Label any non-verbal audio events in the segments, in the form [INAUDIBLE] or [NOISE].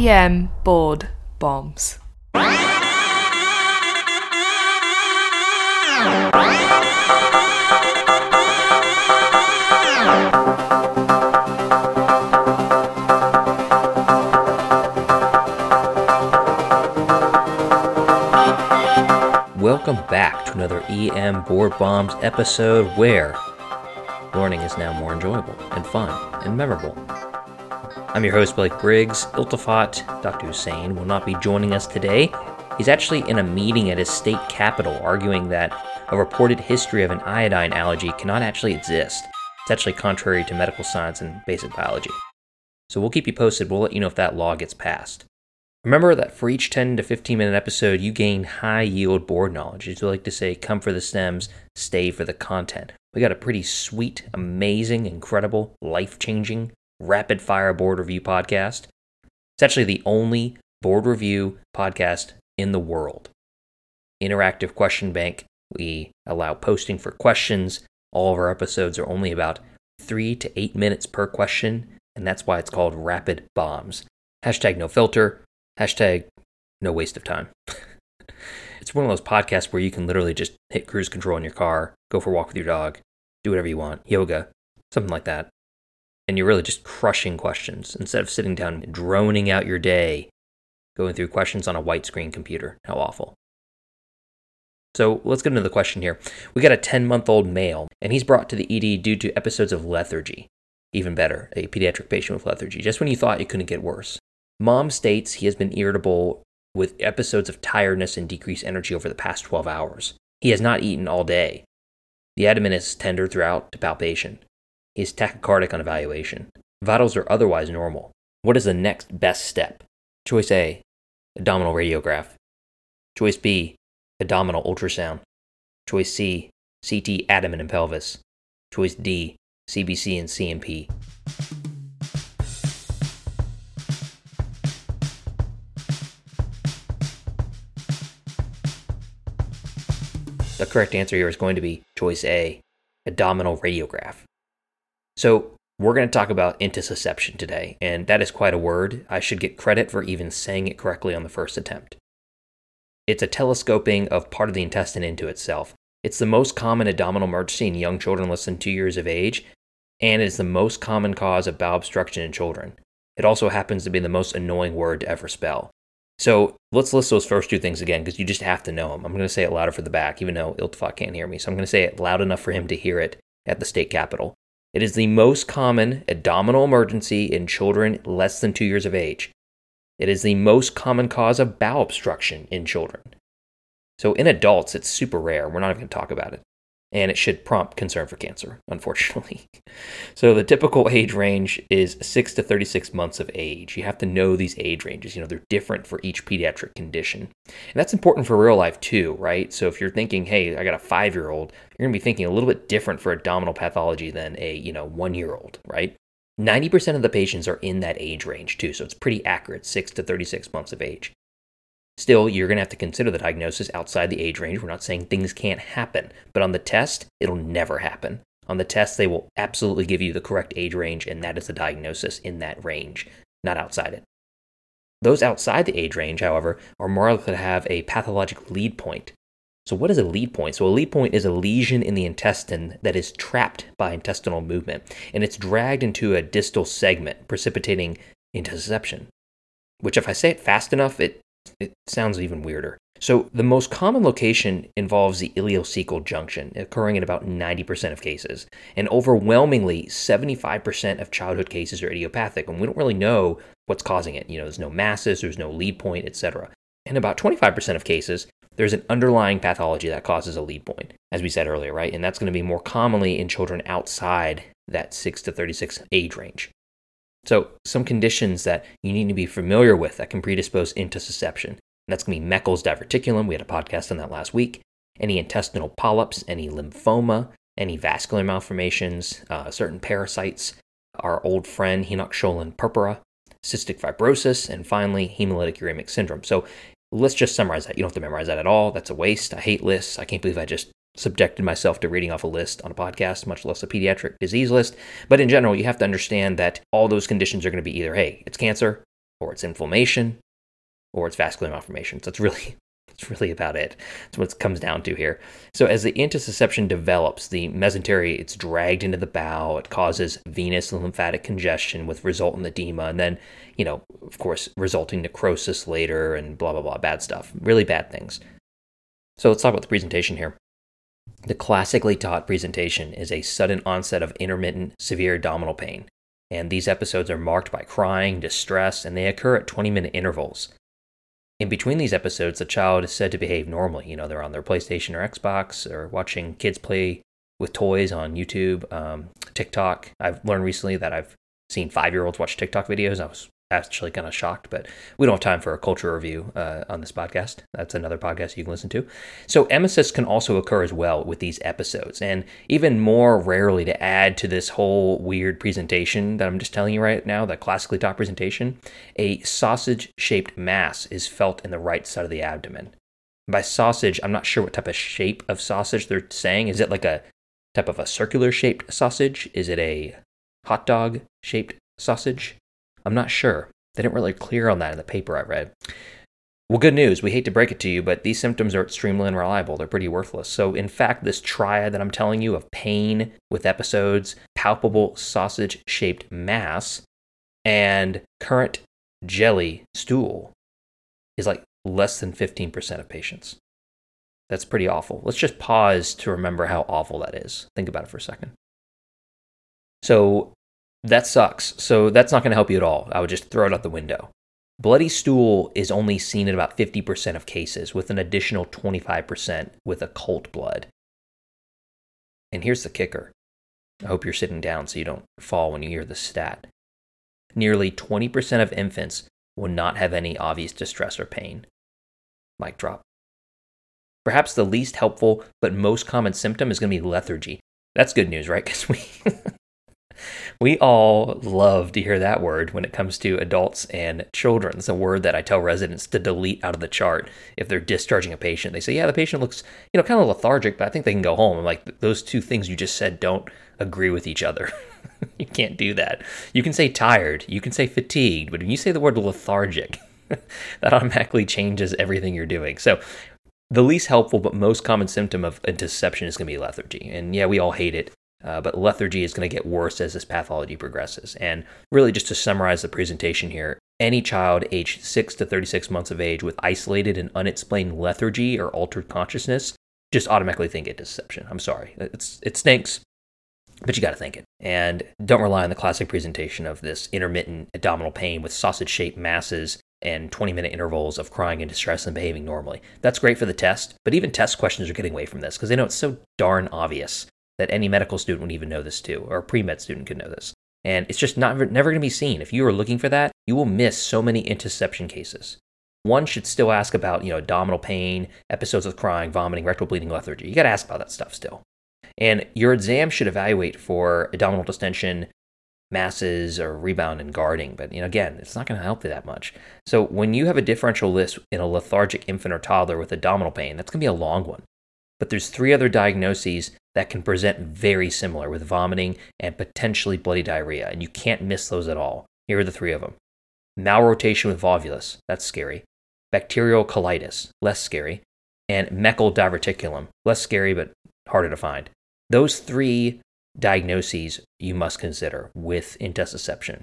EM board bombs. Welcome back to another EM Board Bombs episode where learning is now more enjoyable and fun and memorable. I'm your host, Blake Briggs. Iltifat, Dr. Husain, will not be joining us today. He's actually in a meeting at his state capitol arguing that a reported history of an iodine allergy cannot actually exist. It's actually contrary to medical science and basic biology. So we'll keep you posted. We'll let you know if that law gets passed. Remember that for each 10 to 15 minute episode, you gain high yield board knowledge. As we like to say, come for the stems, stay for the content. We got a pretty sweet, amazing, incredible, life changing, rapid fire board review podcast. It's actually the only board review podcast in the world. Interactive question bank. We allow posting for questions. All of our episodes are only about three to eight minutes per question, and that's why it's called Rapid Bombs. Hashtag no filter Hashtag no waste of time. [LAUGHS] it's one of those podcasts where you can literally just hit cruise control in your car, go for a walk with your dog, do whatever you want, yoga, something like that. And you're really just crushing questions instead of sitting down and droning out your day going through questions on a white screen computer. How awful. So let's get into the question here. We got a 10 month old male, and he's brought to the ED due to episodes of lethargy. Even better, a pediatric patient with lethargy, just when you thought it couldn't get worse. Mom states he has been irritable with episodes of tiredness and decreased energy over the past 12 hours. He has not eaten all day. The abdomen is tender throughout to palpation. Is tachycardic on evaluation. Vitals are otherwise normal. What is the next best step? Choice A, abdominal radiograph. Choice B, abdominal ultrasound. Choice C, CT abdomen and pelvis. Choice D, CBC and CMP. The correct answer here is going to be choice A, abdominal radiograph. So, we're going to talk about intussusception today, and that is quite a word. I should get credit for even saying it correctly on the first attempt. It's a telescoping of part of the intestine into itself. It's the most common abdominal emergency in young children less than two years of age, and is the most common cause of bowel obstruction in children. It also happens to be the most annoying word to ever spell. So let's list those first two things again because you just have to know them. I'm going to say it louder for the back, even though Iltifat can't hear me. So I'm going to say it loud enough for him to hear it at the state capitol. It is the most common abdominal emergency in children less than two years of age. It is the most common cause of bowel obstruction in children. So in adults, it's super rare. We're not even going to talk about it and it should prompt concern for cancer, unfortunately. [LAUGHS] So the typical age range is 6 to 36 months of age. You have to know these age ranges. You know, they're different for each pediatric condition. And that's important for real life too, right? So if you're thinking, hey, I got a five year old, you're going to be thinking a little bit different for abdominal pathology than a, you know, one year old, right? 90% of the patients are in that age range too, so it's pretty accurate, 6 to 36 months of age. Still, you're going to have to consider the diagnosis outside the age range. We're not saying things can't happen, but on the test, it'll never happen. On the test, they will absolutely give you the correct age range, and that is the diagnosis in that range, not outside it. Those outside the age range, however, are more likely to have a pathologic lead point. So, what is a lead point? So, a lead point is a lesion in the intestine that is trapped by intestinal movement, and it's dragged into a distal segment, precipitating intussusception. Which, if I say it fast enough, it it sounds even weirder. So, the most common location involves the ileocecal junction, occurring in about 90% of cases. And overwhelmingly, 75% of childhood cases are idiopathic, and we don't really know what's causing it. You know, there's no masses, there's no lead point, etc. In about 25% of cases, there's an underlying pathology that causes a lead point, as we said earlier, right? And that's going to be more commonly in children outside that 6 to 36 age range. So, some conditions that you need to be familiar with that can predispose intussusception. And that's going to be Meckel's diverticulum. We had a podcast on that last week. Any intestinal polyps, any lymphoma, any vascular malformations, uh, certain parasites, our old friend Henoch-Schönlein purpura, cystic fibrosis, and finally hemolytic uremic syndrome. So let's just summarize that. You don't have to memorize that at all. That's a waste. I hate lists. I can't believe I just subjected myself to reading off a list on a podcast, much less a pediatric disease list. But in general, you have to understand that all those conditions are going to be either, hey, it's cancer, or it's inflammation, or it's vascular malformation. So it's really [LAUGHS] that's really about it. That's what it comes down to here. So as the intussusception develops, the mesentery it's dragged into the bowel. It causes venous and lymphatic congestion with resultant edema, and then you know, of course, resulting necrosis later and blah blah blah, bad stuff. Really bad things. So let's talk about the presentation here. The classically taught presentation is a sudden onset of intermittent severe abdominal pain, and these episodes are marked by crying, distress, and they occur at 20 minute intervals. In between these episodes, the child is said to behave normally. You know, they're on their PlayStation or Xbox or watching kids play with toys on YouTube, um, TikTok. I've learned recently that I've seen five year olds watch TikTok videos. I was actually kind of shocked, but we don't have time for a culture review uh, on this podcast. That's another podcast you can listen to. So, emesis can also occur as well with these episodes, and even more rarely to add to this whole weird presentation that I'm just telling you right now, that classically taught presentation, a sausage shaped mass is felt in the right side of the abdomen. By sausage, I'm not sure what type of shape of sausage they're saying. Is it like a type of a circular shaped sausage? Is it a hot dog shaped sausage? I'm not sure. They didn't really clear on that in the paper I read. Well, good news. We hate to break it to you, but these symptoms are extremely unreliable. They're pretty worthless. So, in fact, this triad that I'm telling you of pain with episodes, palpable sausage shaped mass, and currant jelly stool is like less than 15% of patients. That's pretty awful. Let's just pause to remember how awful that is. Think about it for a second. So, that sucks. So that's not going to help you at all. I would just throw it out the window. Bloody stool is only seen in about 50% of cases, with an additional 25% with occult blood. And here's the kicker I hope you're sitting down so you don't fall when you hear the stat. Nearly 20% of infants will not have any obvious distress or pain. Mic drop. Perhaps the least helpful but most common symptom is going to be lethargy. That's good news, right? [LAUGHS] Because we we all love to hear that word when it comes to adults and children. It's a word that I tell residents to delete out of the chart if they're discharging a patient. They say, "Yeah, the patient looks, you know, kind of lethargic, but I think they can go home." I'm like, those two things you just said don't agree with each other. [LAUGHS] you can't do that. You can say tired, you can say fatigued, but when you say the word lethargic, [LAUGHS] that automatically changes everything you're doing. So, the least helpful but most common symptom of intussusception is going to be lethargy. And yeah, we all hate it. Uh, but lethargy is going to get worse as this pathology progresses. And really, just to summarize the presentation here, any child aged 6 to 36 months of age with isolated and unexplained lethargy or altered consciousness just automatically think intussusception. I'm sorry. It's, it stinks, but you got to think it. And don't rely on the classic presentation of this intermittent abdominal pain with sausage shaped masses and 20 minute intervals of crying and distress and behaving normally. That's great for the test, but even test questions are getting away from this because they know it's so darn obvious that any medical student would even know this too, or a pre med student could know this. And it's just not never going to be seen. If you are looking for that, you will miss so many intussusception cases. One should still ask about, you know, abdominal pain, episodes of crying, vomiting, rectal bleeding, lethargy. You got to ask about that stuff still. And your exam should evaluate for abdominal distension, masses, or rebound and guarding. But you know, again, it's not going to help you that much. So when you have a differential list in a lethargic infant or toddler with abdominal pain, that's going to be a long one. But there's three other diagnoses that can present very similar with vomiting and potentially bloody diarrhea, and you can't miss those at all. Here are the three of them malrotation with volvulus, that's scary, bacterial colitis, less scary, and Meckel diverticulum, less scary but harder to find. Those three diagnoses you must consider with intussusception.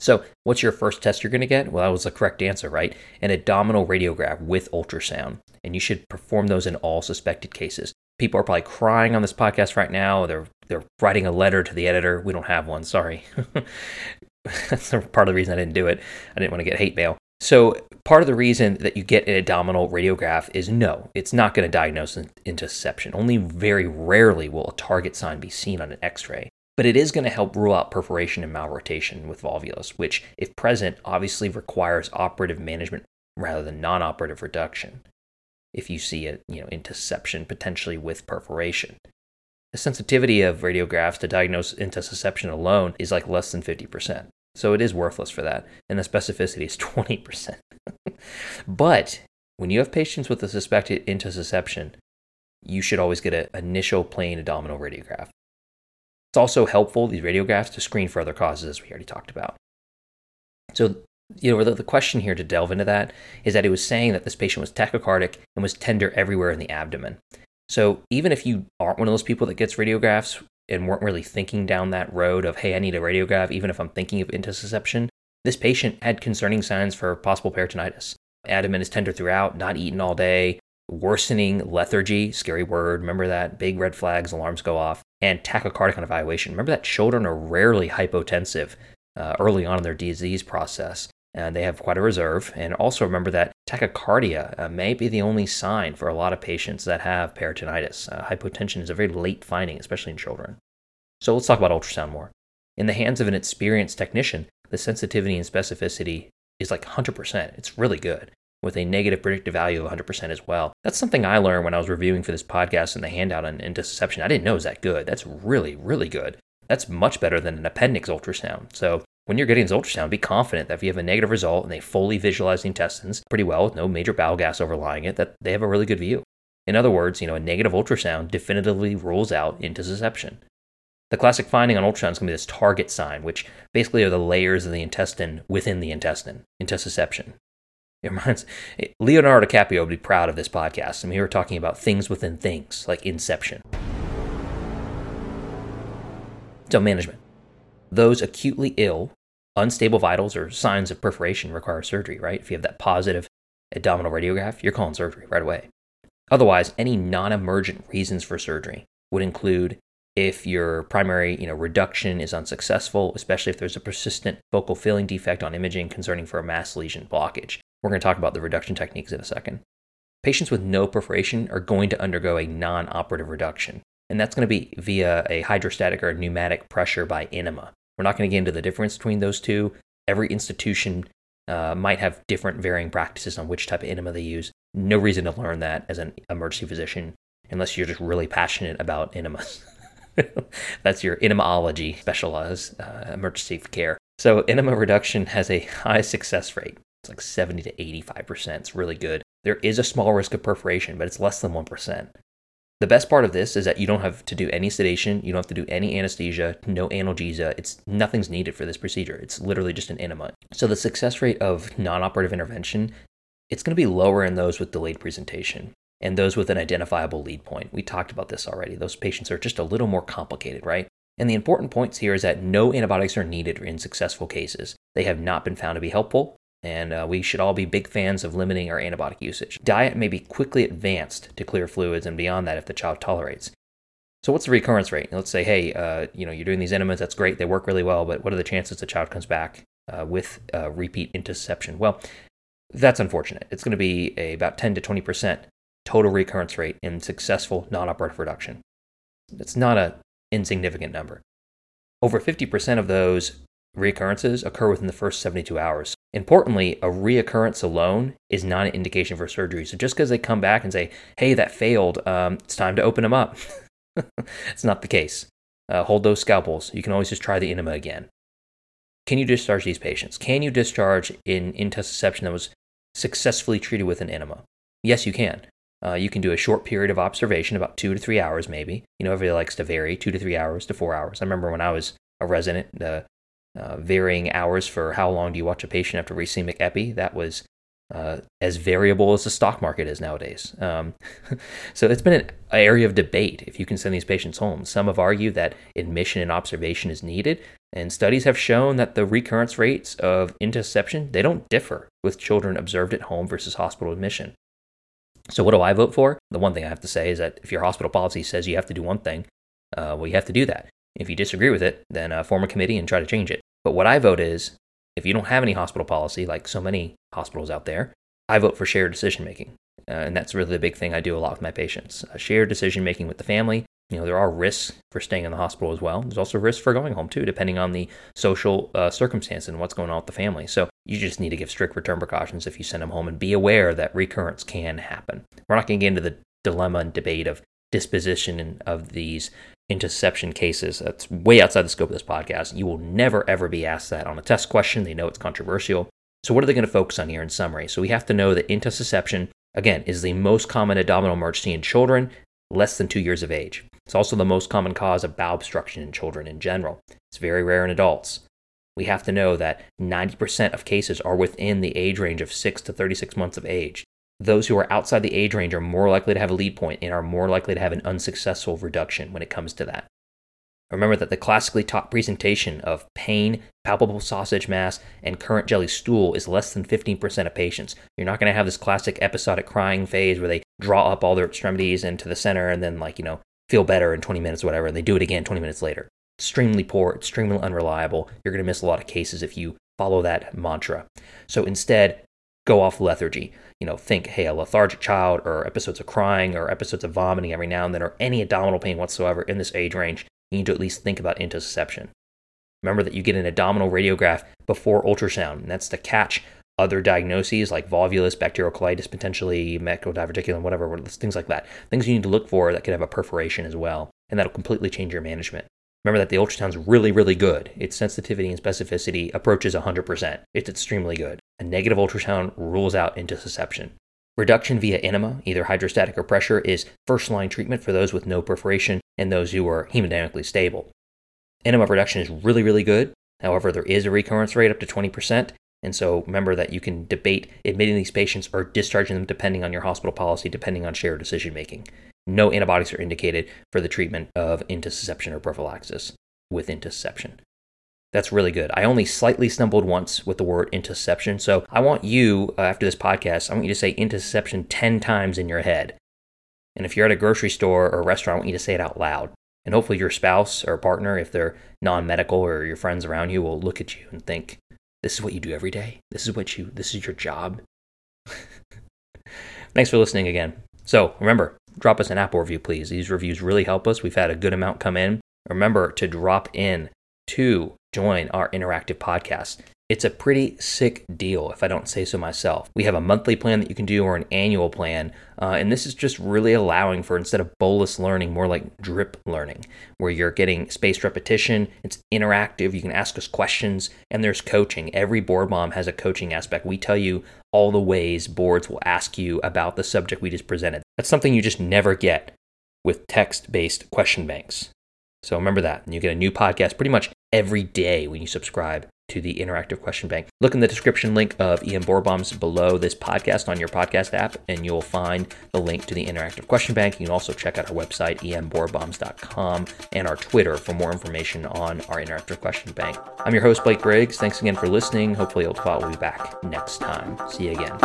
So, what's your first test you're going to get? Well, that was the correct answer, right? An abdominal radiograph with ultrasound. And you should perform those in all suspected cases people are probably crying on this podcast right now. They're they're writing a letter to the editor. We don't have one. Sorry. [LAUGHS] That's part of the reason I didn't do it. I didn't want to get hate mail. So part of the reason that you get an abdominal radiograph is no, it's not going to diagnose intussusception. Only very rarely will a target sign be seen on an X-ray. But it is going to help rule out perforation and malrotation with volvulus, which, if present, obviously requires operative management rather than non-operative reduction if you see a you know intussusception potentially with perforation. The sensitivity of radiographs to diagnose intussusception alone is like less than 50%. So it is worthless for that. And the specificity is [LAUGHS] 20%. but when you have patients with a suspected intussusception, you should always get an initial plain abdominal radiograph. It's also helpful, these radiographs, to screen for other causes, as we already talked about. So you know, the, the question here to delve into that is that he was saying that this patient was tachycardic and was tender everywhere in the abdomen. So even if you aren't one of those people that gets radiographs and weren't really thinking down that road of, hey, I need a radiograph, even if I'm thinking of intussusception, this patient had concerning signs for possible peritonitis. Abdomen is tender throughout, not eaten all day, worsening lethargy, scary word, remember that? Big red flags, alarms go off, and tachycardic on evaluation. Remember that children are rarely hypotensive uh, early on in their disease process. And they have quite a reserve. And also remember that tachycardia uh, may be the only sign for a lot of patients that have peritonitis. Uh, hypotension is a very late finding, especially in children. So let's talk about ultrasound more. In the hands of an experienced technician, the sensitivity and specificity is like 100%. It's really good with a negative predictive value of 100% as well. That's something I learned when I was reviewing for this podcast and the handout on intussusception. I didn't know it was that good. That's really, really good. That's much better than an appendix ultrasound. So when you're getting this ultrasound, be confident that if you have a negative result and they fully visualize the intestines pretty well with no major bowel gas overlying it, that they have a really good view. In other words, you know, a negative ultrasound definitively rules out intussusception. The classic finding on ultrasound is going to be this target sign, which basically are the layers of the intestine within the intestine, intussusception. It reminds Leonardo DiCaprio would be proud of this podcast. I mean, we were talking about things within things, like Inception. So, management. Those acutely ill, unstable vitals, or signs of perforation require surgery, right? If you have that positive abdominal radiograph, you're calling surgery right away. Otherwise, any non emergent reasons for surgery would include if your primary you know, reduction is unsuccessful, especially if there's a persistent focal filling defect on imaging concerning for a mass lesion blockage. We're going to talk about the reduction techniques in a second. Patients with no perforation are going to undergo a non operative reduction, and that's going to be via a hydrostatic or pneumatic pressure by enema. We're not going to get into the difference between those two. Every institution uh, might have different varying practices on which type of enema they use. No reason to learn that as an emergency physician unless you're just really passionate about enemas. [LAUGHS] That's your enemology specialized uh, emergency care. So enema reduction has a high success rate. It's like 70 to 85%. It's really good. There is a small risk of perforation, but it's less than 1%. The best part of this is that you don't have to do any sedation, you don't have to do any anesthesia, no analgesia. It's nothing's needed for this procedure. It's literally just an enema. So the success rate of non-operative intervention, it's going to be lower in those with delayed presentation and those with an identifiable lead point. We talked about this already. Those patients are just a little more complicated, right? And the important points here is that no antibiotics are needed in successful cases. They have not been found to be helpful, and uh, we should all be big fans of limiting our antibiotic usage. Diet may be quickly advanced to clear fluids and beyond that if the child tolerates. So what's the recurrence rate? Let's say, hey, uh, you know, you're doing these enemas, that's great, they work really well, but what are the chances the child comes back uh, with uh, repeat intussusception? Well, that's unfortunate. It's going to be a, about 10 to 20 percent total recurrence rate in successful non-operative reduction. It's not an insignificant number. Over 50% of those recurrences occur within the first 72 hours. Importantly, a reoccurrence alone is not an indication for surgery. So just because they come back and say, hey, that failed, um, it's time to open them up. [LAUGHS] it's not the case. Uh, hold those scalpels. You can always just try the enema again. Can you discharge these patients? Can you discharge in intussusception that was successfully treated with an enema? Yes, you can. Uh, you can do a short period of observation, about two to three hours, maybe. You know, everybody likes to vary, two to three hours to four hours. I remember when I was a resident, the uh, varying hours for how long do you watch a patient after racemic epi, that was uh, as variable as the stock market is nowadays. Um, [LAUGHS] so it's been an area of debate if you can send these patients home. Some have argued that admission and observation is needed, and studies have shown that the recurrence rates of intussusception they don't differ with children observed at home versus hospital admission. So, what do I vote for? The one thing I have to say is that if your hospital policy says you have to do one thing, uh, well, you have to do that. If you disagree with it, then uh, form a committee and try to change it. But what I vote is if you don't have any hospital policy, like so many hospitals out there, I vote for shared decision making. Uh, and that's really the big thing I do a lot with my patients. Uh, shared decision making with the family. You know, there are risks for staying in the hospital as well. There's also risks for going home too, depending on the social uh, circumstance and what's going on with the family. So you just need to give strict return precautions if you send them home and be aware that recurrence can happen. We're not going to get into the dilemma and debate of disposition of these intussusception cases. That's way outside the scope of this podcast. You will never ever be asked that on a test question. They know it's controversial. So what are they going to focus on here in summary? So we have to know that intussusception, again, is the most common abdominal emergency in children less than two years of age. It's also the most common cause of bowel obstruction in children in general. It's very rare in adults. we have to know that 90% of cases are within the age range of 6 to 36 months of age. Those who are outside the age range are more likely to have a lead point and are more likely to have an unsuccessful reduction when it comes to that. Remember that the classically taught presentation of pain, palpable sausage mass, and currant jelly stool is less than 15% of patients. You're not going to have this classic episodic crying phase where they draw up all their extremities into the center and then, like, you know, feel better in 20 minutes, or whatever, and they do it again 20 minutes later. Extremely poor, extremely unreliable. You're going to miss a lot of cases if you follow that mantra. So instead, go off lethargy. You know, think, hey, a lethargic child, or episodes of crying, or episodes of vomiting every now and then, or any abdominal pain whatsoever in this age range you need to at least think about intussusception. Remember that you get an abdominal radiograph before ultrasound, and that's to catch other diagnoses like volvulus, bacterial colitis, potentially Meckel diverticulum, whatever, things like that. Things you need to look for that could have a perforation as well, and that'll completely change your management. Remember that the ultrasound's really, really good. Its sensitivity and specificity approaches 100%. It's extremely good. A negative ultrasound rules out intussusception. Reduction via enema, either hydrostatic or pressure, is first line treatment for those with no perforation and those who are hemodynamically stable. Enema reduction is really, really good. However, there is a recurrence rate up to 20%. And so remember that you can debate admitting these patients or discharging them depending on your hospital policy, depending on shared decision making. No antibiotics are indicated for the treatment of intussusception or prophylaxis with intussusception. That's really good. I only slightly stumbled once with the word intussusception. So I want you, uh, after this podcast, I want you to say intussusception 10 times in your head. And if you're at a grocery store or restaurant, I want you to say it out loud. And hopefully your spouse or partner, if they're non medical or your friends around you, will look at you and think, this is what you do every day. This is what you, this is your job. [LAUGHS] Thanks for listening again. So remember, drop us an Apple review, please. These reviews really help us. We've had a good amount come in. Remember to drop in to join our interactive podcast. It's a pretty sick deal, if I don't say so myself. We have a monthly plan that you can do or an annual plan, uh, and this is just really allowing for instead of bolus learning, more like drip learning, where you're getting spaced repetition. It's interactive. You can ask us questions, and there's coaching. Every board bomb has a coaching aspect. We tell you all the ways boards will ask you about the subject we just presented. That's something you just never get with text based question banks. So remember that. And you get a new podcast pretty much every day when you subscribe to the interactive question bank. Look in the description link of EM Board Bombs below this podcast on your podcast app, and you'll find the link to the interactive question bank. You can also check out our website, emboardbombs.com, and our Twitter for more information on our interactive question bank. I'm your host, Blake Briggs. Thanks again for listening. Hopefully, Iltifat will be back next time. See you again.